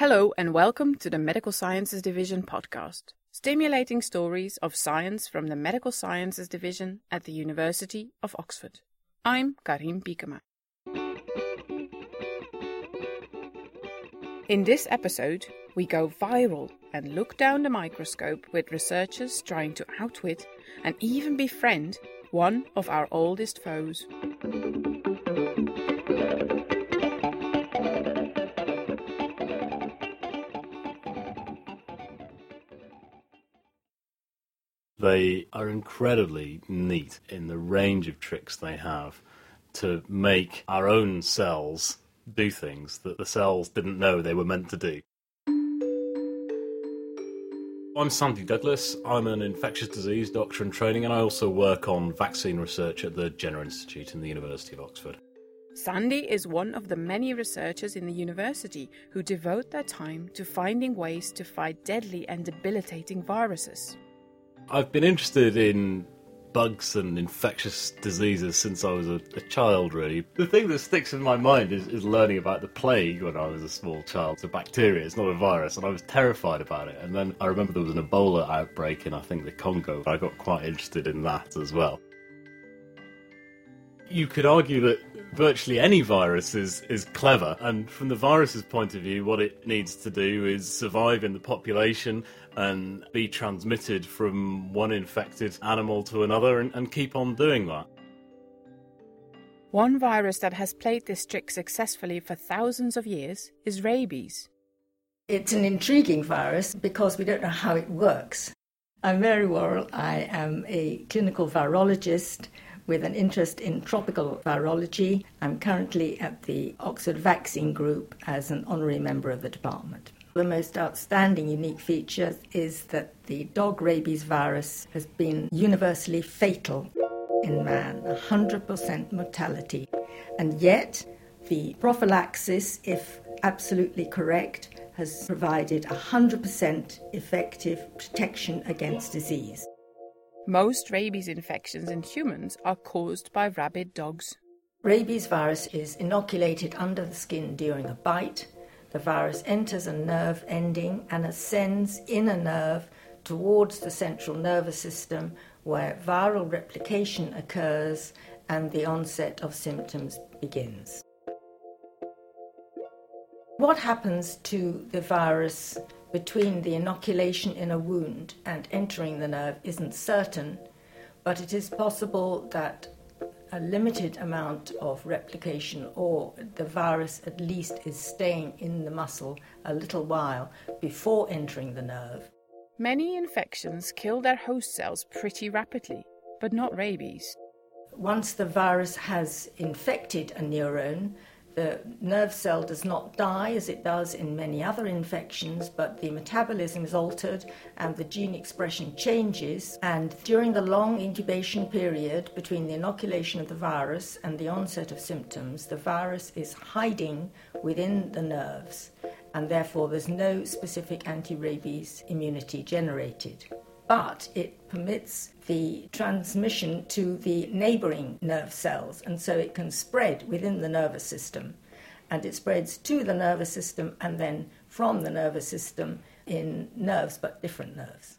Hello, and welcome to the Medical Sciences Division podcast, stimulating stories of science from the Medical Sciences Division at the University of Oxford. I'm Karim Piekema. In this episode, we go viral and look down the microscope with researchers trying to outwit and even befriend one of our oldest foes. They are incredibly neat in the range of tricks they have to make our own cells do things that the cells didn't know they were meant to do. I'm Sandy Douglas. I'm an infectious disease doctor in training, and I also work on vaccine research at the Jenner Institute in the University of Oxford. Sandy is one of the many researchers in the university who devote their time to finding ways to fight deadly and debilitating viruses. I've been interested in bugs and infectious diseases since I was a, a, child, really. The thing that sticks in my mind is, is learning about the plague when I was a small child. It's a bacteria, it's not a virus, and I was terrified about it. And then I remember there was an Ebola outbreak in, I think, the Congo. I got quite interested in that as well. You could argue that virtually any virus is, is clever. And from the virus's point of view, what it needs to do is survive in the population and be transmitted from one infected animal to another and, and keep on doing that. One virus that has played this trick successfully for thousands of years is rabies. It's an intriguing virus because we don't know how it works. I'm Mary Worrell. I am a clinical virologist with an interest in tropical virology. I'm currently at the Oxford Vaccine Group as an honorary member of the department. The most outstanding unique feature is that the dog rabies virus has been universally fatal in man, 100% mortality. And yet, the prophylaxis, if absolutely correct, has provided 100% effective protection against disease. Most rabies infections in humans are caused by rabid dogs. Rabies virus is inoculated under the skin during a bite. The virus enters a nerve ending and ascends in a nerve towards the central nervous system where viral replication occurs and the onset of symptoms begins. What happens to the virus between the inoculation in a wound and entering the nerve isn't certain, but it is possible that a limited amount of replication or the virus at least is staying in the muscle a little while before entering the nerve. Many infections kill their host cells pretty rapidly, but not rabies. Once the virus has infected a neuron, the nerve cell does not die as it does in many other infections, but the metabolism is altered and the gene expression changes. And during the long incubation period between the inoculation of the virus and the onset of symptoms, the virus is hiding within the nerves, and therefore there's no specific anti rabies immunity generated but it permits the transmission to the neighboring nerve cells, and so it can spread within the nervous system. And it spreads to the nervous system and then from the nervous system in nerves, but different nerves.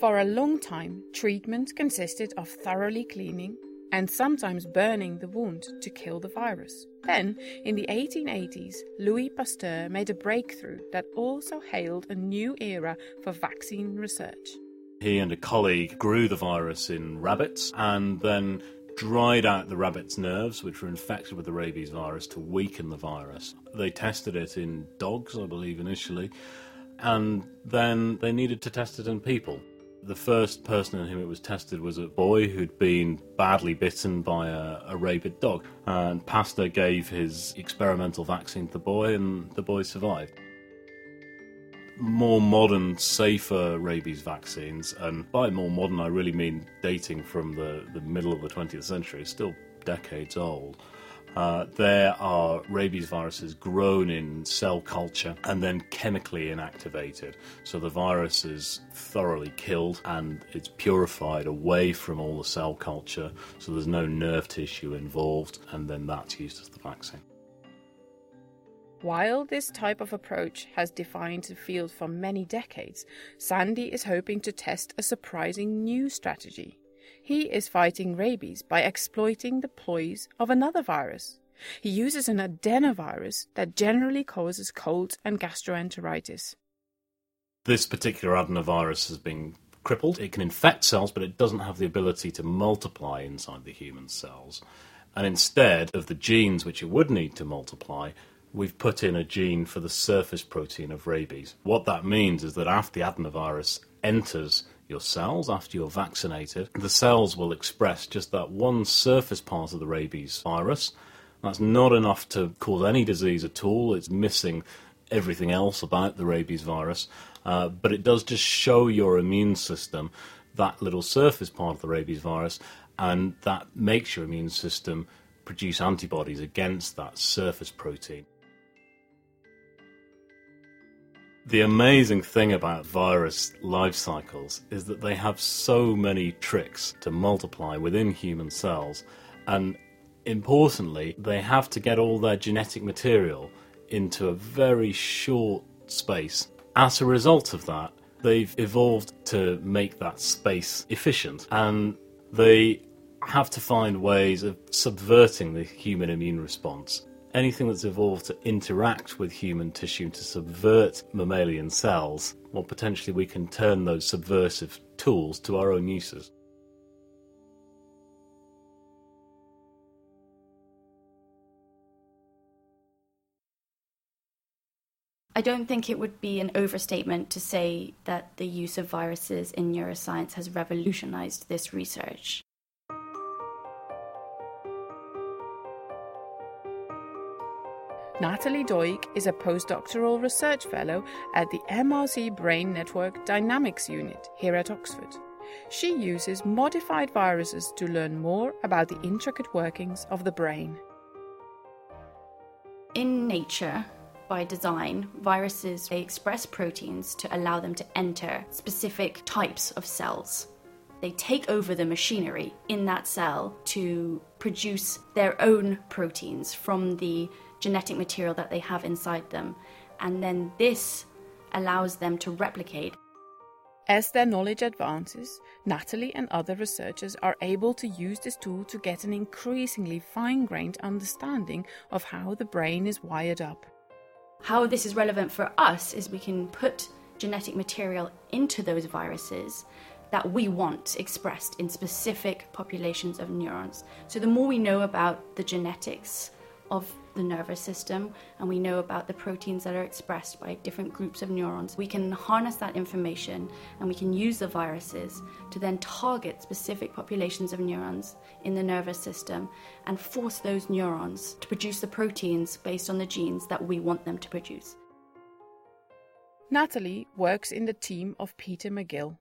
For a long time, treatment consisted of thoroughly cleaning and sometimes burning the wound to kill the virus. Then, in the 1880s, Louis Pasteur made a breakthrough that also hailed a new era for vaccine research. He and a colleague grew the virus in rabbits and then dried out the rabbits' nerves, which were infected with the rabies virus, to weaken the virus. They tested it in dogs, I believe, initially, and then they needed to test it in people. The first person in whom it was tested was a boy who'd been badly bitten by a, a rabid dog. And Pasteur gave his experimental vaccine to the boy, and the boy survived more modern, safer rabies vaccines, and by more modern, I really mean dating from the, the middle of the 20th century, still decades old, uh, there are rabies viruses grown in cell culture and then chemically inactivated. So the virus is thoroughly killed and it's purified away from all the cell culture, so there's no nerve tissue involved, and then that's used as the vaccine. While this type of approach has defined the field for many decades, Sandy is hoping to test a surprising new strategy. He is fighting rabies by exploiting the ploys of another virus. He uses an adenovirus that generally causes colds and gastroenteritis. This particular adenovirus has been crippled. It can infect cells, but it doesn't have the ability to multiply inside the human cells. And instead of the genes which it would need to multiply, we've put in a gene for the surface protein of rabies. What that means is that after the adenovirus enters your cells, after you're vaccinated, the cells will express just that one surface part of the rabies virus. That's not enough to cause any disease at all. It's missing everything else about the rabies virus. Uh, but it does just show your immune system that little surface part of the rabies virus, and that makes your immune system produce antibodies against that surface protein. The amazing thing about virus life cycles is that they have so many tricks to multiply within human cells, and importantly, they have to get all their genetic material into a very short space. As a result of that, they've evolved to make that space efficient, and they have to find ways of subverting the human immune response anything that's evolved to interact with human tissue to subvert mammalian cells, well, potentially we can turn those subversive tools to our own uses. I don't think it would be an overstatement to say that the use of viruses in neuroscience has revolutionized this research. Natalie Doig is a postdoctoral research fellow at the MRC Brain Network Dynamics Unit here at Oxford. She uses modified viruses to learn more about the intricate workings of the brain. In nature, by design, viruses they express proteins to allow them to enter specific types of cells. They take over the machinery in that cell to produce their own proteins from the genetic material that they have inside them. And then this allows them to replicate. As their knowledge advances, Natalie and other researchers are able to use this tool to get an increasingly fine grained understanding of how the brain is wired up. How this is relevant for us is we can put genetic material into those viruses that we want expressed in specific populations of neurons. So, the more we know about the genetics of the nervous system and we know about the proteins that are expressed by different groups of neurons. We can harness that information and we can use the viruses to then target specific populations of neurons in the nervous system and force those neurons to produce the proteins based on the genes that we want them to produce. Natalie works in the team of Peter McGill.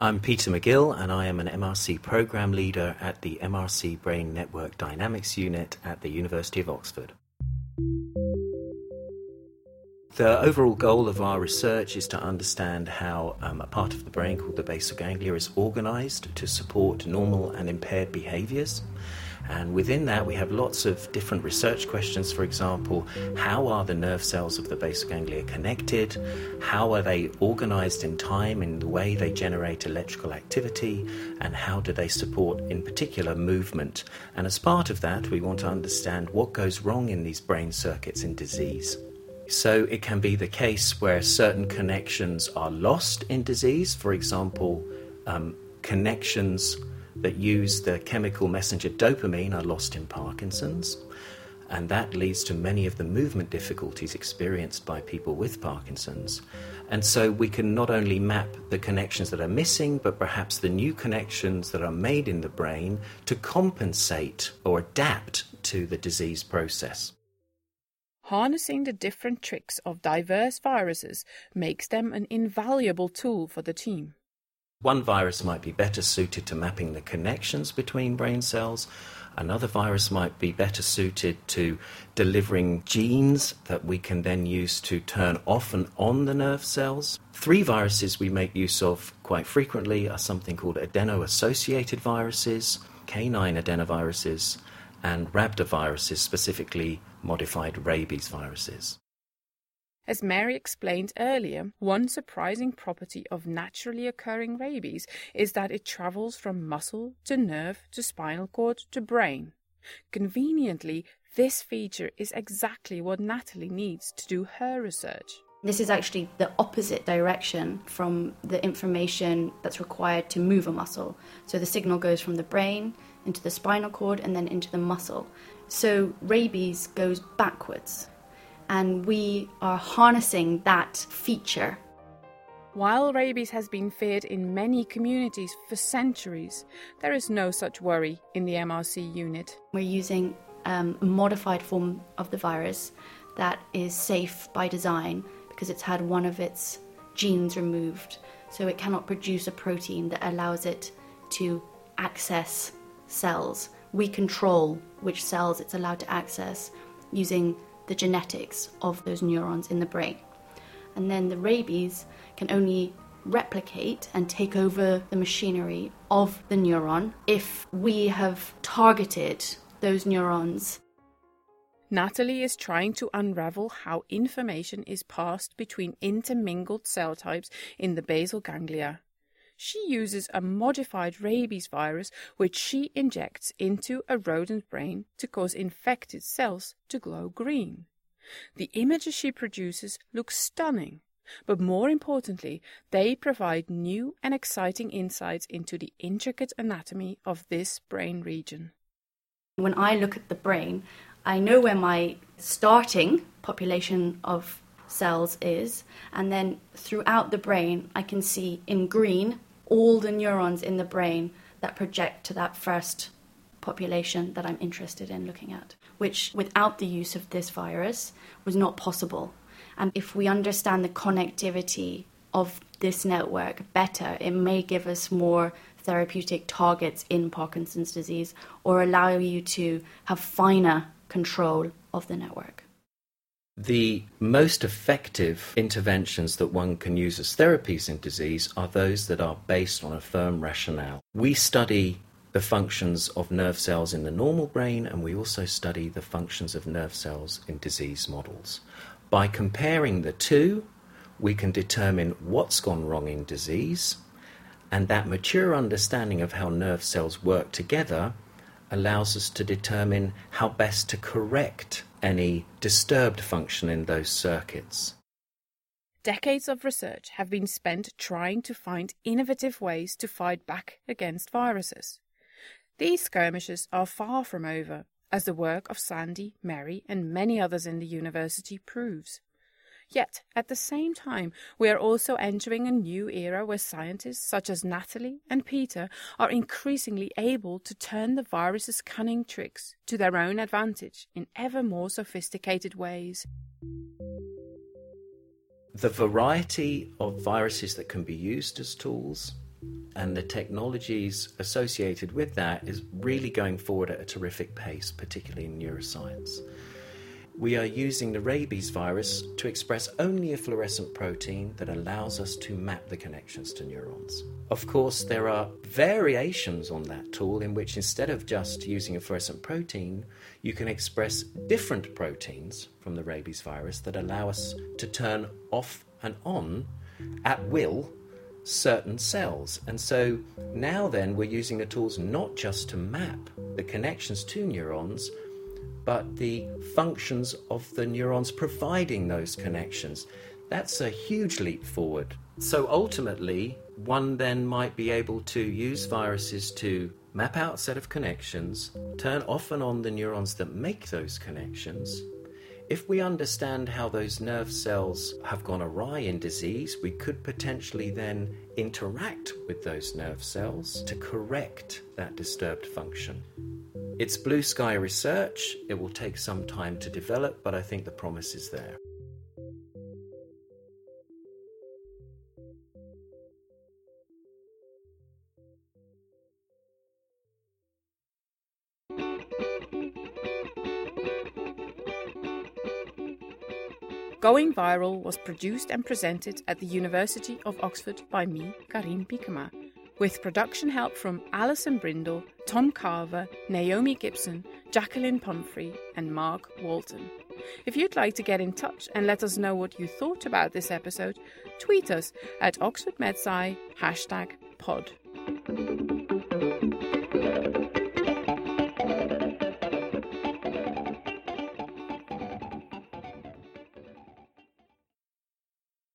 I'm Peter McGill, and I am an MRC program leader at the MRC Brain Network Dynamics Unit at the University of Oxford. The overall goal of our research is to understand how um, a part of the brain called the basal ganglia is organized to support normal and impaired behaviors. And within that, we have lots of different research questions. For example, how are the nerve cells of the basal ganglia connected? How are they organized in time in the way they generate electrical activity? And how do they support, in particular, movement? And as part of that, we want to understand what goes wrong in these brain circuits in disease. So it can be the case where certain connections are lost in disease, for example, um, connections that use the chemical messenger dopamine are lost in Parkinson's, and that leads to many of the movement difficulties experienced by people with Parkinson's. And so we can not only map the connections that are missing, but perhaps the new connections that are made in the brain to compensate or adapt to the disease process. Harnessing the different tricks of diverse viruses makes them an invaluable tool for the team. One virus might be better suited to mapping the connections between brain cells. Another virus might be better suited to delivering genes that we can then use to turn off and on the nerve cells. Three viruses we make use of quite frequently are something called adeno associated viruses, canine adenoviruses, and rhabdoviruses, specifically modified rabies viruses. As Mary explained earlier, one surprising property of naturally occurring rabies is that it travels from muscle to nerve to spinal cord to brain. Conveniently, this feature is exactly what Natalie needs to do her research. This is actually the opposite direction from the information that's required to move a muscle. So the signal goes from the brain into the spinal cord and then into the muscle. So rabies goes backwards and we are harnessing that feature. While rabies has been feared in many communities for centuries, there is no such worry in the MRC unit. We're using um, a modified form of the virus that is safe by design because it's had one of its genes removed, so it cannot produce a protein that allows it to access cells. We control which cells it's allowed to access using the genetics of those neurons in the brain. And then the rabies can only replicate and take over the machinery of the neuron if we have targeted those neurons. Natalie is trying to unravel how information is passed between intermingled cell types in the basal ganglia. She uses a modified rabies virus which she injects into a rodent brain to cause infected cells to glow green. The images she produces look stunning, but more importantly, they provide new and exciting insights into the intricate anatomy of this brain region. When I look at the brain, I know where my starting population of cells is, and then throughout the brain, I can see in green all the neurons in the brain that project to that first population that I'm interested in looking at, which without the use of this virus was not possible. And if we understand the connectivity of this network better, it may give us more therapeutic targets in Parkinson's disease or allow you to have finer control of the network. The most effective interventions that one can use as therapies in disease are those that are based on a firm rationale. We study the functions of nerve cells in the normal brain and we also study the functions of nerve cells in disease models. By comparing the two, we can determine what's gone wrong in disease, and that mature understanding of how nerve cells work together allows us to determine how best to correct any disturbed function in those circuits. Decades of research have been spent trying to find innovative ways to fight back against viruses. These skirmishes are far from over, as the work of Sandy, Mary, and many others in the university proves. Yet, at the same time, we are also entering a new era where scientists such as Natalie and Peter are increasingly able to turn the virus's cunning tricks to their own advantage in ever more sophisticated ways. The variety of viruses that can be used as tools and the technologies associated with that is really going forward at a terrific pace, particularly in neuroscience we are using the rabies virus to express only a fluorescent protein that allows us to map the connections to neurons. Of course, there are variations on that tool in which instead of just using a fluorescent protein, you can express different proteins from the rabies virus that allow us to turn off and on at will certain cells. And so now then, we're using the tools not just to map the connections to neurons, but the functions of the neurons providing those connections. That's a huge leap forward. So ultimately, one then might be able to use viruses to map out a set of connections, turn off and on the neurons that make those connections. If we understand how those nerve cells have gone awry in disease, we could potentially then interact with those nerve cells to correct that disturbed function. It's blue sky research. It will take some time to develop, but I think the promise is there. Going Viral was produced and presented at the University of Oxford by me, Karim Pikema, with production help from Alison Brindle, Tom Carver, Naomi Gibson, Jacqueline Pumphrey, and Mark Walton. If you'd like to get in touch and let us know what you thought about this episode, tweet us at Oxford MedSci hashtag pod.